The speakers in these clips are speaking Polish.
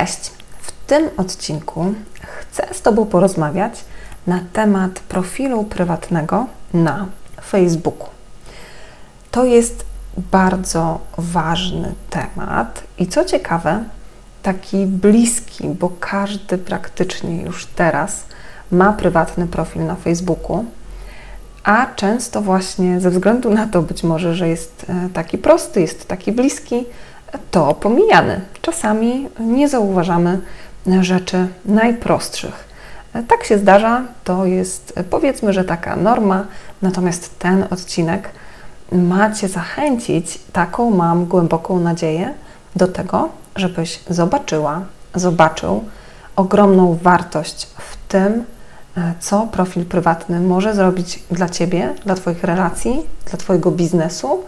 Cześć! W tym odcinku chcę z Tobą porozmawiać na temat profilu prywatnego na Facebooku. To jest bardzo ważny temat i co ciekawe, taki bliski, bo każdy praktycznie już teraz ma prywatny profil na Facebooku, a często właśnie ze względu na to być może, że jest e, taki prosty, jest taki bliski, to pomijany. Czasami nie zauważamy rzeczy najprostszych. Tak się zdarza, to jest powiedzmy, że taka norma, natomiast ten odcinek ma Cię zachęcić, taką mam głęboką nadzieję, do tego, żebyś zobaczyła, zobaczył ogromną wartość w tym, co profil prywatny może zrobić dla Ciebie, dla Twoich relacji, dla Twojego biznesu,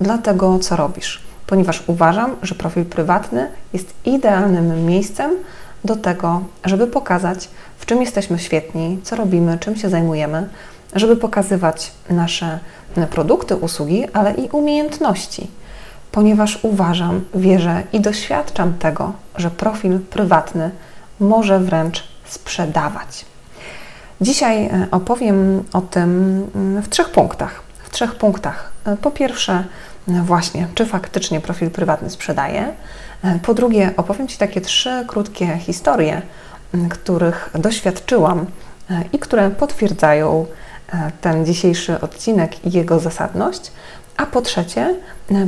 dla tego, co robisz ponieważ uważam, że profil prywatny jest idealnym miejscem do tego, żeby pokazać, w czym jesteśmy świetni, co robimy, czym się zajmujemy, żeby pokazywać nasze produkty, usługi, ale i umiejętności. Ponieważ uważam, wierzę i doświadczam tego, że profil prywatny może wręcz sprzedawać. Dzisiaj e, opowiem o tym mm, w trzech punktach. W trzech punktach. E, po pierwsze, właśnie, czy faktycznie profil prywatny sprzedaje. E, po drugie, opowiem Ci takie trzy krótkie historie, których doświadczyłam e, i które potwierdzają e, ten dzisiejszy odcinek i jego zasadność. A po trzecie,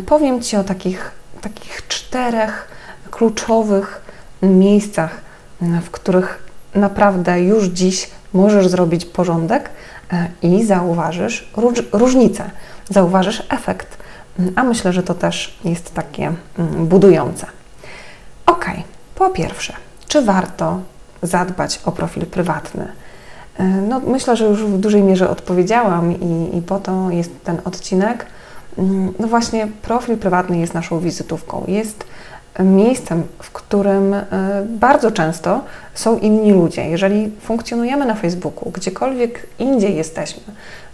powiem Ci o takich, takich czterech kluczowych miejscach, w których naprawdę już dziś możesz zrobić porządek i zauważysz różnicę, zauważysz efekt a myślę, że to też jest takie mm, budujące. Ok, po pierwsze, czy warto zadbać o profil prywatny? E, no, myślę, że już w dużej mierze odpowiedziałam i, i po to jest ten odcinek. Mm, no właśnie, profil prywatny jest naszą wizytówką. Jest miejscem, w którym e, bardzo często są inni ludzie. Jeżeli funkcjonujemy na Facebooku, gdziekolwiek indziej jesteśmy,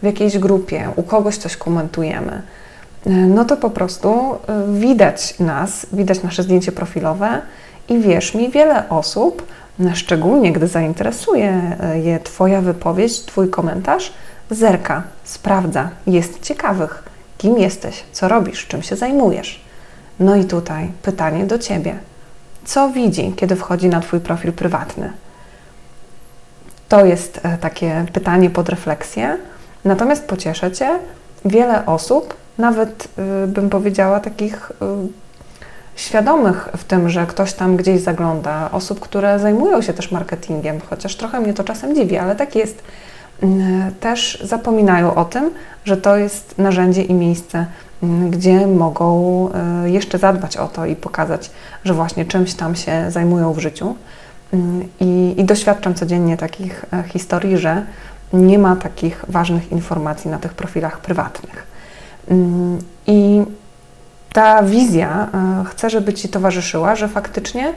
w jakiejś grupie, u kogoś coś komentujemy, E, no to po prostu e, widać nas, widać nasze zdjęcie profilowe i wierz mi, wiele osób, e, szczególnie gdy zainteresuje je Twoja wypowiedź, Twój komentarz, zerka, sprawdza, jest ciekawych, kim jesteś, co robisz, czym się zajmujesz. No i tutaj pytanie do Ciebie. Co widzi, kiedy wchodzi na Twój profil prywatny? To jest takie pytanie pod refleksję. Natomiast pocieszę Cię, wiele osób nawet y, bym powiedziała takich y, świadomych w tym, że ktoś tam gdzieś zagląda, osób, które zajmują się też marketingiem, chociaż trochę mnie to czasem dziwi, ale tak jest, y, też zapominają o tym, że to jest narzędzie i miejsce, gdzie mogą jeszcze zadbać o to i pokazać, że właśnie czymś tam się zajmują w życiu. I, i doświadczam codziennie takich e, historii, że nie ma takich ważnych informacji na tych profilach prywatnych. I ta wizja e, chcę, żeby Ci towarzyszyła, że faktycznie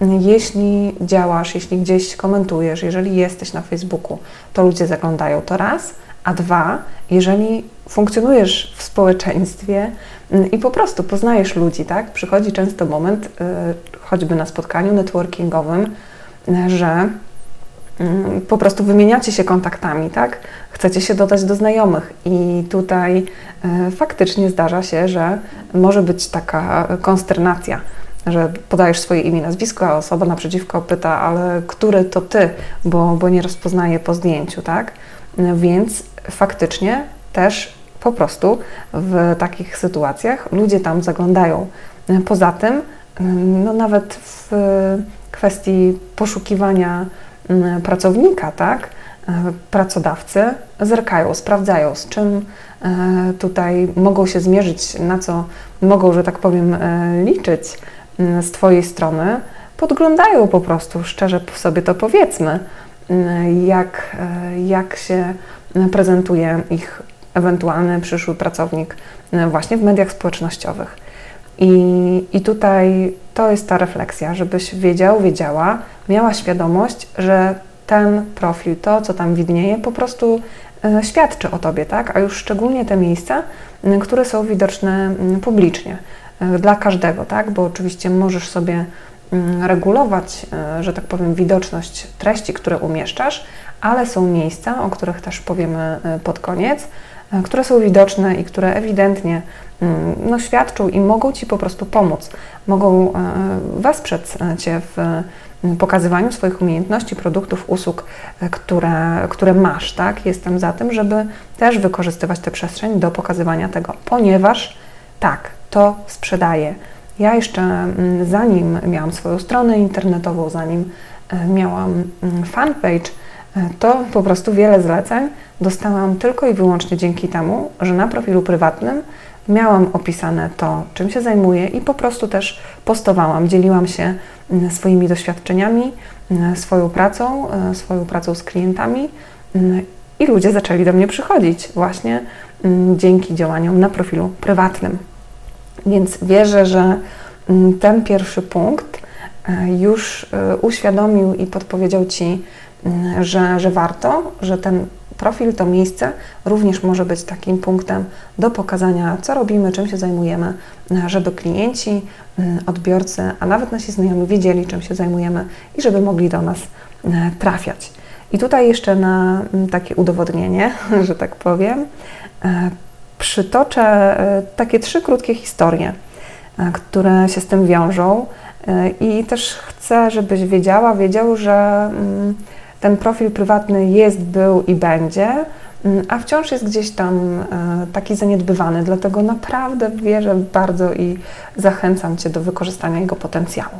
mm, jeśli działasz, jeśli gdzieś komentujesz, jeżeli jesteś na Facebooku, to ludzie zaglądają to raz, a dwa, jeżeli funkcjonujesz w społeczeństwie mm, i po prostu poznajesz ludzi, tak? Przychodzi często moment, choćby na spotkaniu networkingowym, że po prostu wymieniacie się kontaktami, tak? Chcecie się dodać do znajomych i tutaj e, faktycznie zdarza się, że może być taka konsternacja, że podajesz swoje imię, nazwisko, a osoba naprzeciwko pyta, ale który to ty, bo, bo nie rozpoznaje po zdjęciu, tak? Więc faktycznie też po prostu w takich sytuacjach ludzie tam zaglądają. Poza tym, no nawet w kwestii poszukiwania pracownika, tak? pracodawcy zerkają, sprawdzają, z czym tutaj mogą się zmierzyć, na co mogą, że tak powiem, liczyć z Twojej strony, podglądają po prostu, szczerze sobie to powiedzmy, jak, jak się prezentuje ich ewentualny przyszły pracownik właśnie w mediach społecznościowych. I, I tutaj to jest ta refleksja, żebyś wiedział, wiedziała, miała świadomość, że ten profil, to co tam widnieje, po prostu e, świadczy o tobie, tak? A już szczególnie te miejsca, które są widoczne publicznie e, dla każdego, tak? Bo oczywiście możesz sobie regulować, e, że tak powiem, widoczność treści, które umieszczasz, ale są miejsca, o których też powiemy pod koniec, które są widoczne i które ewidentnie Mm, no, świadczą i mogą Ci po prostu pomóc. Mogą e, wesprzeć Cię w mm, pokazywaniu swoich umiejętności, produktów, usług, e, które, które masz. Tak? Jestem za tym, żeby też wykorzystywać tę przestrzeń do pokazywania tego, ponieważ tak, to sprzedaje. Ja jeszcze mm, zanim miałam swoją stronę internetową, zanim e, miałam fanpage, to po prostu wiele zleceń dostałam tylko i wyłącznie dzięki temu, że na profilu prywatnym miałam opisane to, czym się zajmuję i po prostu też postowałam, dzieliłam się mm, swoimi doświadczeniami, mm, swoją pracą, e, swoją pracą z klientami mm, i ludzie zaczęli do mnie przychodzić właśnie dzięki działaniom na profilu prywatnym. Więc wierzę, że ten pierwszy punkt e, już e, uświadomił i podpowiedział Ci, że, że warto, że ten profil, to miejsce również może być takim punktem do pokazania, co robimy, czym się zajmujemy, żeby klienci, mm, odbiorcy, a nawet nasi znajomi wiedzieli, czym się zajmujemy i żeby mogli do nas e, trafiać. I tutaj jeszcze na mm, takie udowodnienie, że tak powiem, e, przytoczę e, takie trzy krótkie historie, które się z tym wiążą. I też chcę, żebyś wiedziała, wiedział, że mm, ten profil prywatny jest, był i będzie, mm, a wciąż jest gdzieś tam e, taki zaniedbywany, dlatego naprawdę wierzę bardzo i zachęcam Cię do wykorzystania jego potencjału.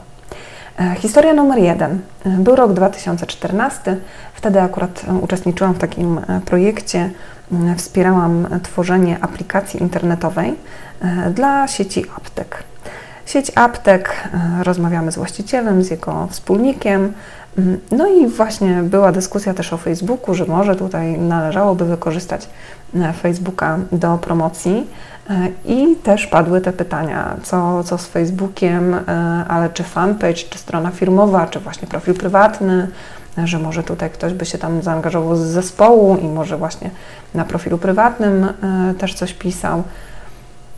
E, historia numer jeden. E, był rok 2014. Wtedy akurat uczestniczyłam w takim projekcie. Mm, wspierałam tworzenie aplikacji internetowej dla sieci aptek. Sieć aptek, rozmawiamy z właścicielem, z jego wspólnikiem, no i właśnie była dyskusja też o Facebooku, że może tutaj należałoby wykorzystać e, Facebooka do promocji. E, I też padły te pytania, co, co z Facebookiem, e, ale czy fanpage, czy strona firmowa, czy właśnie profil prywatny, że może tutaj ktoś by się tam zaangażował z zespołu i może właśnie na profilu prywatnym też coś pisał.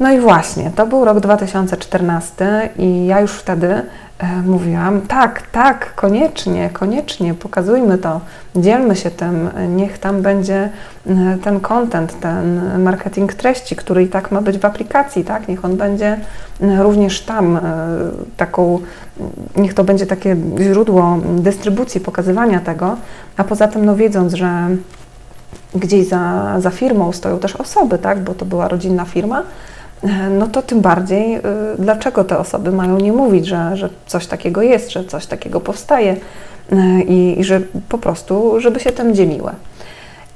No i właśnie, to był rok 2014 i ja już wtedy E, mówiłam, tak, tak, koniecznie, koniecznie, pokazujmy to, dzielmy się tym, niech tam będzie e, ten content, ten marketing treści, który i tak ma być w aplikacji, tak, niech on będzie e, również tam taką, niech to będzie takie źródło dystrybucji, pokazywania tego, a poza tym, no wiedząc, że gdzieś za, za firmą stoją też osoby, tak, bo to była rodzinna firma, no to tym bardziej, y, dlaczego te osoby mają nie mówić, że, że coś takiego jest, że coś takiego powstaje y, i, i że po prostu, żeby się tym dzieliły.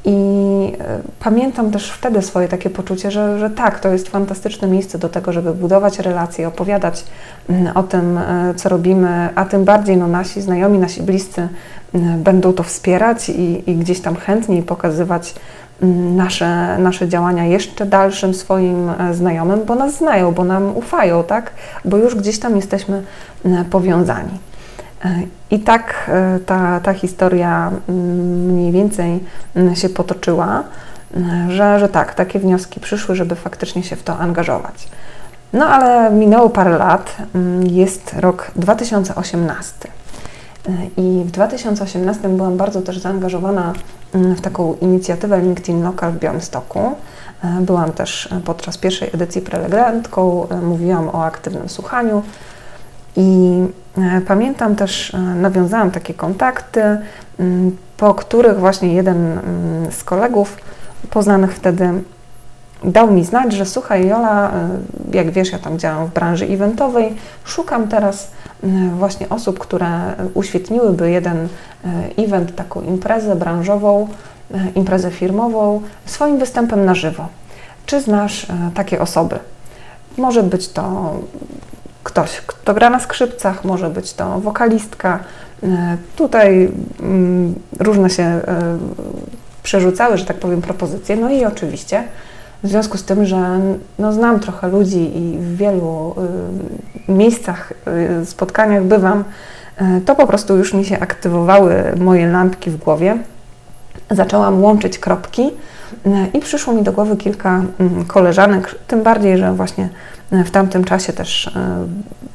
I y, pamiętam też wtedy swoje takie poczucie, że, że tak, to jest fantastyczne miejsce do tego, żeby budować relacje, opowiadać o tym, co robimy, a tym bardziej no, nasi znajomi, nasi bliscy będą to wspierać i, i gdzieś tam chętniej pokazywać nasze, nasze działania jeszcze dalszym swoim e, znajomym, bo nas znają, bo nam ufają, tak? Bo już gdzieś tam jesteśmy powiązani. E, I tak e, ta, ta historia mniej więcej się potoczyła, że, że tak, takie wnioski przyszły, żeby faktycznie się w to angażować. No ale minęło parę lat, jest rok 2018. I w 2018 byłam bardzo też zaangażowana mm, w taką inicjatywę LinkedIn Local w Białymstoku. E, byłam też podczas pierwszej edycji prelegentką, e, mówiłam o aktywnym słuchaniu i e, pamiętam też, nawiązałam takie kontakty, mm, po których właśnie jeden mm, z kolegów poznanych wtedy dał mi znać, że słuchaj Jola, jak wiesz, ja tam działam w branży eventowej, szukam teraz właśnie osób, które uświetniłyby jeden event, taką imprezę branżową, imprezę firmową swoim występem na żywo. Czy znasz takie osoby? Może być to ktoś, kto gra na skrzypcach, może być to wokalistka. Tutaj mm, różne się przerzucały, że tak powiem, propozycje. No i oczywiście w związku z tym, że no, znam trochę ludzi i w wielu y, miejscach, y, spotkaniach bywam, y, to po prostu już mi się aktywowały moje lampki w głowie. Zaczęłam łączyć kropki y, i przyszło mi do głowy kilka y, koleżanek, tym bardziej, że właśnie w tamtym czasie też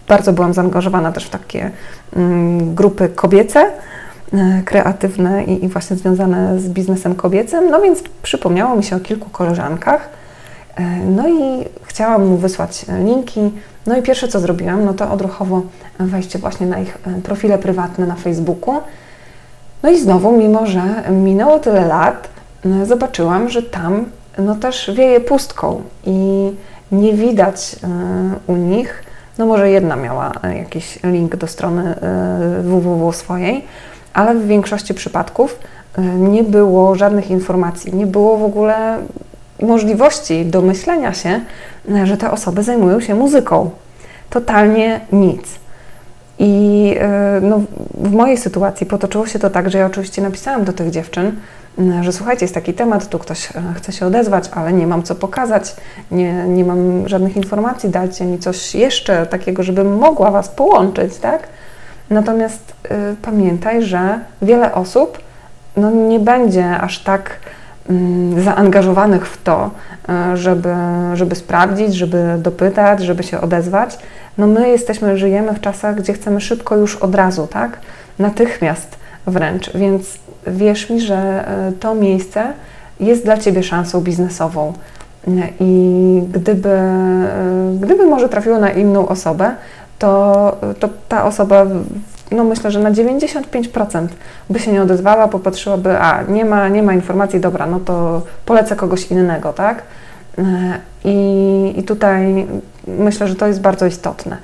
bardzo byłam zaangażowana też w takie mm, grupy kobiece kreatywne i, właśnie związane z biznesem kobiecym. No więc przypomniało mi się o kilku koleżankach. No i chciałam mu wysłać linki. No i pierwsze co zrobiłam, no to odruchowo wejście właśnie na ich e, profile prywatne na Facebooku. No i znowu, mimo że minęło tyle lat, zobaczyłam, że tam no też wieje pustką i nie widać u nich, no może jedna miała jakiś link do strony www swojej, ale w większości przypadków nie było żadnych informacji, nie było w ogóle możliwości domyślenia się, y, że te osoby zajmują się muzyką. Totalnie nic. I y, no, w mojej sytuacji potoczyło się to tak, że ja oczywiście napisałam do tych dziewczyn, że słuchajcie, jest taki temat, tu ktoś chce się odezwać, ale nie mam co pokazać, nie, nie mam żadnych informacji, dajcie mi coś jeszcze takiego, żebym mogła Was połączyć, tak? Natomiast y, pamiętaj, że wiele osób no, nie będzie aż tak y, zaangażowanych w to, y, żeby, żeby sprawdzić, żeby dopytać, żeby się odezwać. No my jesteśmy, żyjemy w czasach, gdzie chcemy szybko już od razu, tak? Natychmiast wręcz, więc wierz mi, że y, to miejsce jest dla Ciebie szansą biznesową. I gdyby, y, gdyby może trafiło na inną osobę, to, to ta osoba, no myślę, że na 95% by się nie odezwała, popatrzyłaby, a nie ma, nie ma informacji, dobra, no to polecę kogoś innego, tak? I, I tutaj myślę, że to jest bardzo istotne,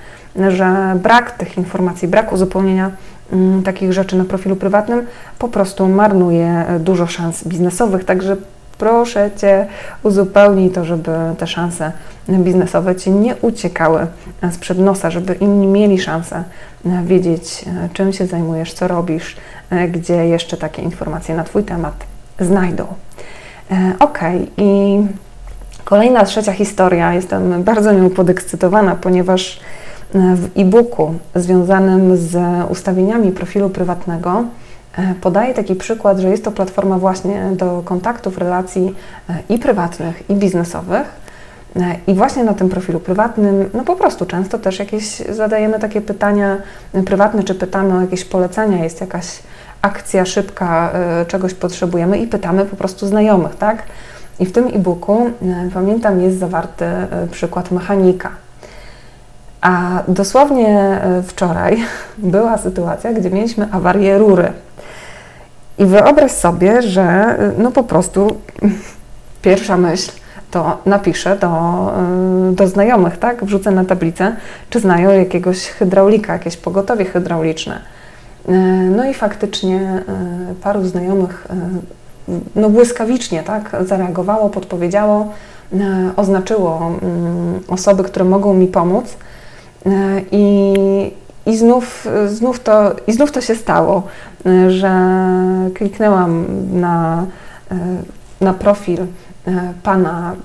że brak tych informacji, brak uzupełnienia mm, takich rzeczy na profilu prywatnym po prostu marnuje dużo szans biznesowych, także proszę Cię, uzupełnij to, żeby te szanse biznesowe Ci nie uciekały sprzed nosa, żeby inni mieli szansę wiedzieć, czym się zajmujesz, co robisz, gdzie jeszcze takie informacje na Twój temat znajdą. Ok, i kolejna, trzecia historia. Jestem bardzo nią podekscytowana, ponieważ w e-booku związanym z ustawieniami profilu prywatnego E, podaję taki przykład, że jest to platforma właśnie do kontaktów, relacji e, i prywatnych, i biznesowych. E, I właśnie na tym profilu prywatnym, no po prostu często też jakieś zadajemy takie pytania prywatne, czy pytamy o jakieś polecenia, jest jakaś akcja szybka, czegoś potrzebujemy i pytamy po prostu znajomych, tak? I w tym e-booku, pamiętam, jest zawarty przykład mechanika. A dosłownie wczoraj była sytuacja, gdzie mieliśmy awarię rury. I wyobraź sobie, że no po prostu pierwsza myśl to napiszę do, y, do znajomych, tak? Wrzucę na tablicę, czy znają jakiegoś hydraulika, jakieś pogotowie hydrauliczne. Y, no i faktycznie y, paru znajomych no błyskawicznie tak, zareagowało, podpowiedziało, oznaczyło mm, osoby, które mogą mi pomóc. I, i znów, znów, to, I znów to się stało, że kliknęłam na, na profil pana,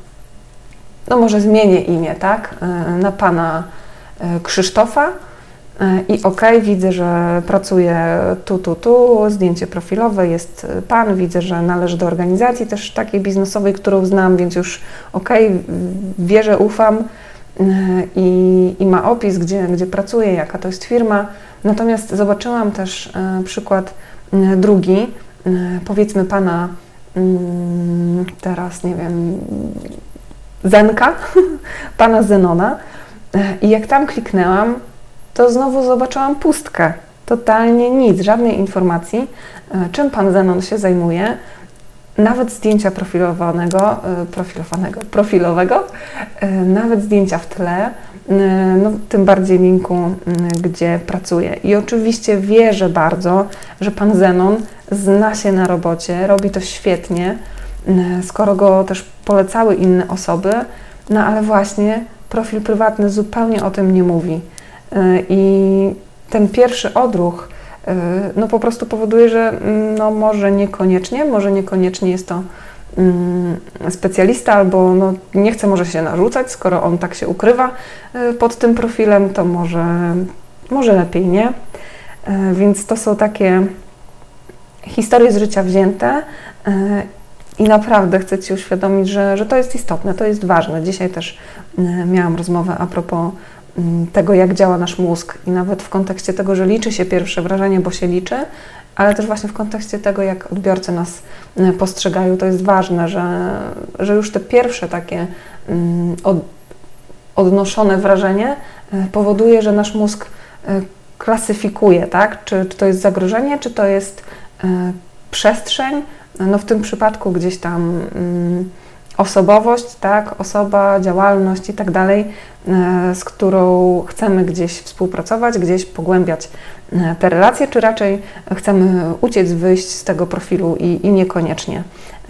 no może zmienię imię, tak? Na pana Krzysztofa. I ok, widzę, że pracuje tu, tu, tu, zdjęcie profilowe, jest pan, widzę, że należy do organizacji też takiej biznesowej, którą znam, więc już ok, wierzę, ufam i, i ma opis, gdzie, gdzie pracuje, jaka to jest firma. Natomiast zobaczyłam też e, przykład e, drugi, e, powiedzmy pana mm, teraz, nie wiem, Zenka, pana Zenona. I jak tam kliknęłam, to znowu zobaczyłam pustkę. Totalnie nic, żadnej informacji, czym pan Zenon się zajmuje. Nawet zdjęcia profilowanego, profilowanego, profilowego, nawet zdjęcia w tle, no, tym bardziej linku, gdzie pracuję. I oczywiście wierzę bardzo, że pan Zenon zna się na robocie, robi to świetnie, skoro go też polecały inne osoby, no ale właśnie profil prywatny zupełnie o tym nie mówi. I ten pierwszy odruch no po prostu powoduje, że no może niekoniecznie, może niekoniecznie jest to Mm, specjalista, albo no, nie chce może się narzucać, skoro on tak się ukrywa y, pod tym profilem, to może, może lepiej nie. Y, więc to są takie historie z życia wzięte y, i naprawdę chcę Ci uświadomić, że, że to jest istotne, to jest ważne. Dzisiaj też miałam rozmowę a propos mm, tego, jak działa nasz mózg i nawet w kontekście tego, że liczy się pierwsze wrażenie, bo się liczy, ale też właśnie w kontekście tego, jak odbiorcy nas e, postrzegają, to jest ważne, że, że już te pierwsze takie mm, od, odnoszone wrażenie e, powoduje, że nasz mózg e, klasyfikuje, tak? Czy, czy to jest zagrożenie, czy to jest przestrzeń. No w tym przypadku gdzieś tam mm, osobowość, tak, osoba, działalność i tak dalej, e, z którą chcemy gdzieś współpracować, gdzieś pogłębiać e, te relacje, czy raczej chcemy uciec, wyjść z tego profilu i, i niekoniecznie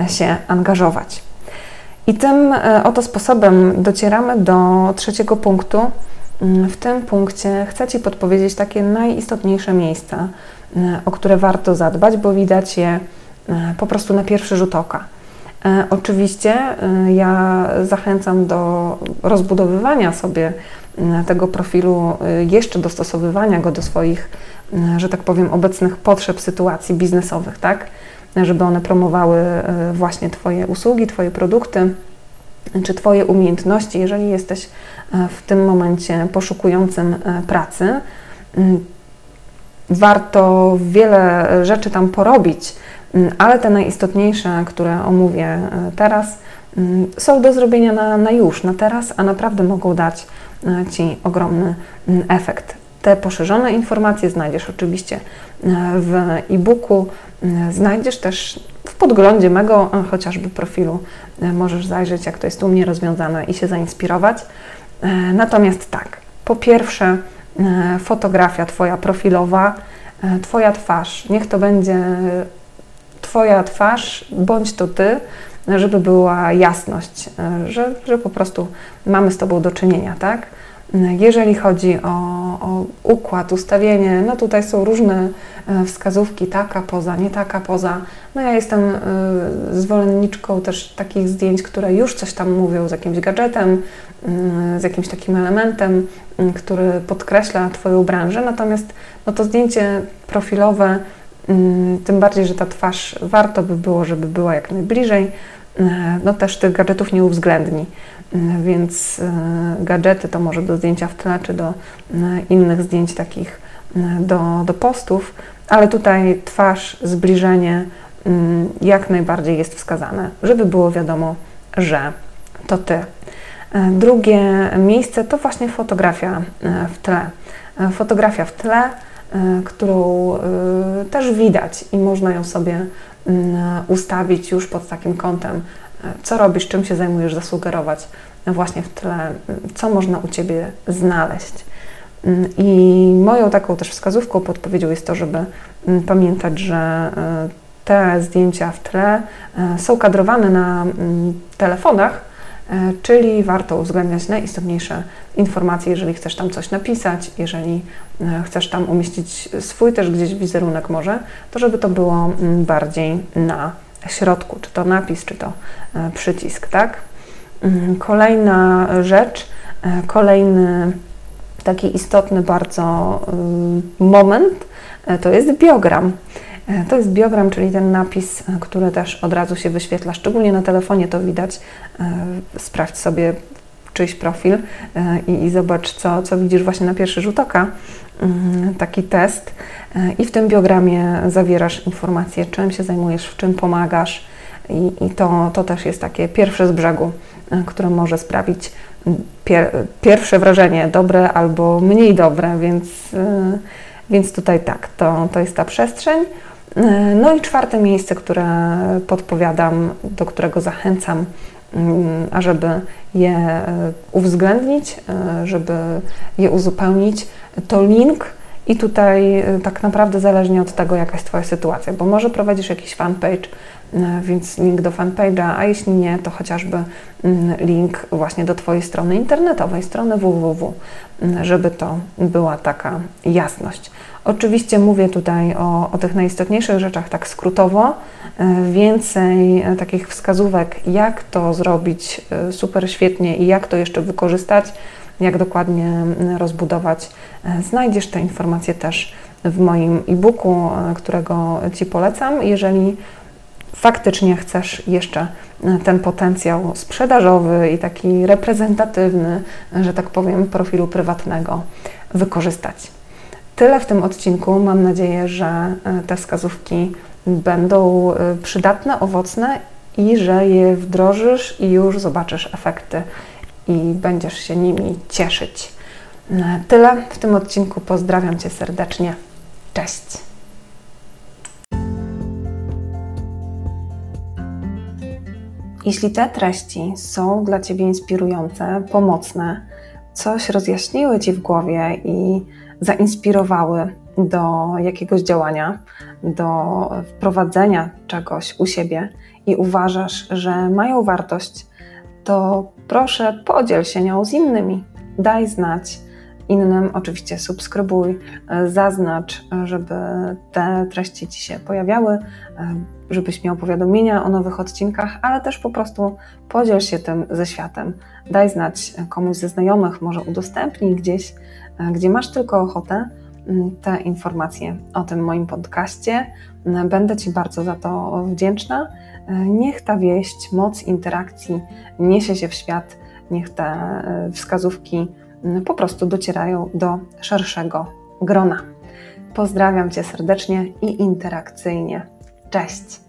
się angażować. I tym e, oto sposobem docieramy do trzeciego punktu. Mm, w tym punkcie chcę Ci podpowiedzieć takie najistotniejsze miejsca, o które warto zadbać, bo widać je po prostu na pierwszy rzut oka. E, oczywiście e, ja zachęcam do rozbudowywania sobie e, tego profilu, jeszcze dostosowywania go do swoich, że tak powiem, obecnych potrzeb, sytuacji biznesowych, tak? Żeby one promowały właśnie Twoje usługi, Twoje produkty czy Twoje umiejętności, jeżeli jesteś w tym momencie poszukującym pracy. Warto wiele rzeczy tam porobić, ale te najistotniejsze, które omówię e, teraz, mm, są do zrobienia na, na już, na teraz, a naprawdę mogą dać e, Ci ogromny mm, efekt. Te poszerzone informacje znajdziesz oczywiście e, w e-booku, znajdziesz też w podglądzie mego chociażby profilu. Możesz zajrzeć, jak to jest u mnie rozwiązane i się zainspirować. Natomiast tak, po pierwsze, fotografia Twoja profilowa, Twoja twarz, niech to będzie Twoja twarz, bądź to Ty, żeby była jasność, że, że po prostu mamy z Tobą do czynienia, tak? Jeżeli chodzi o, o, układ, ustawienie, no tutaj są różne e, wskazówki, taka poza, nie taka poza. No ja jestem e, zwolenniczką też takich zdjęć, które już coś tam mówią z jakimś gadżetem, z jakimś takim elementem, który podkreśla Twoją branżę, natomiast no to zdjęcie profilowe Mm, tym bardziej, że ta twarz warto by było, żeby była jak najbliżej. E, no też tych gadżetów nie uwzględni, e, więc e, gadżety to może do zdjęcia w tle, czy do innych zdjęć takich do, do postów, ale tutaj twarz, zbliżenie mm, jak najbardziej jest wskazane, żeby było wiadomo, że to Ty. Drugie miejsce to właśnie fotografia w tle. Fotografia w tle którą e, też widać i można ją sobie mm, ustawić już pod takim kątem, e, co robisz, czym się zajmujesz, zasugerować właśnie w tle, co można u Ciebie znaleźć. Mm, I moją taką też wskazówką, podpowiedzią jest to, żeby mm, pamiętać, że te zdjęcia w tle są kadrowane na telefonach, E, czyli warto uwzględniać najistotniejsze informacje, jeżeli chcesz tam coś napisać, jeżeli e, chcesz tam umieścić swój też gdzieś wizerunek może, to żeby to było mm, bardziej na środku, czy to napis, czy to e, przycisk, tak? Mm, kolejna rzecz, kolejny taki istotny bardzo moment, to jest biogram. E, to jest biogram, czyli ten napis, e, który też od razu się wyświetla, szczególnie na telefonie to widać. E, sprawdź sobie czyjś profil i, i zobacz, co, co widzisz właśnie na pierwszy rzut oka. Mm, taki test. I w tym biogramie zawierasz informacje, czym się zajmujesz, w czym pomagasz. I, i to, to też jest takie pierwsze z brzegu, które może sprawić pier, pierwsze wrażenie, dobre albo mniej dobre, więc, więc tutaj tak, to, to jest ta przestrzeń. No i czwarte miejsce, które podpowiadam, do którego zachęcam, ażeby je uwzględnić, żeby je uzupełnić, to link i tutaj tak naprawdę zależnie od tego, jaka jest Twoja sytuacja, bo może prowadzisz jakiś fanpage, E, więc link do fanpage'a, a jeśli nie, to chociażby mm, link właśnie do Twojej strony internetowej, strony www, mm, żeby to była taka jasność. Oczywiście mówię tutaj o, o tych najistotniejszych rzeczach tak skrótowo, e, więcej e, takich wskazówek, jak to zrobić super świetnie i jak to jeszcze wykorzystać, jak dokładnie mm, rozbudować. Znajdziesz te informacje też w moim e-booku, którego Ci polecam. Jeżeli faktycznie chcesz jeszcze e, ten potencjał sprzedażowy i taki reprezentatywny, że tak powiem, profilu prywatnego wykorzystać. Tyle w tym odcinku. Mam nadzieję, że e, te wskazówki będą e, przydatne, owocne i że je wdrożysz i już zobaczysz efekty i będziesz się nimi cieszyć. Tyle w tym odcinku. Pozdrawiam Cię serdecznie. Cześć! Jeśli te treści są dla Ciebie inspirujące, pomocne, coś rozjaśniły Ci w głowie i zainspirowały do jakiegoś działania, do wprowadzenia czegoś u siebie i uważasz, że mają wartość, to proszę podziel się nią z innymi. Daj znać innym, oczywiście subskrybuj, zaznacz, żeby te treści Ci się pojawiały żebyś miał powiadomienia o nowych odcinkach, ale też po prostu podziel się tym ze światem. Daj znać komuś ze znajomych, może udostępnij gdzieś, gdzie masz tylko ochotę mm, te informacje o tym moim podcaście. Będę Ci bardzo za to wdzięczna. Niech ta wieść, moc interakcji niesie się w świat, niech te wskazówki po prostu docierają do szerszego grona. Pozdrawiam Cię serdecznie i interakcyjnie. Cześć!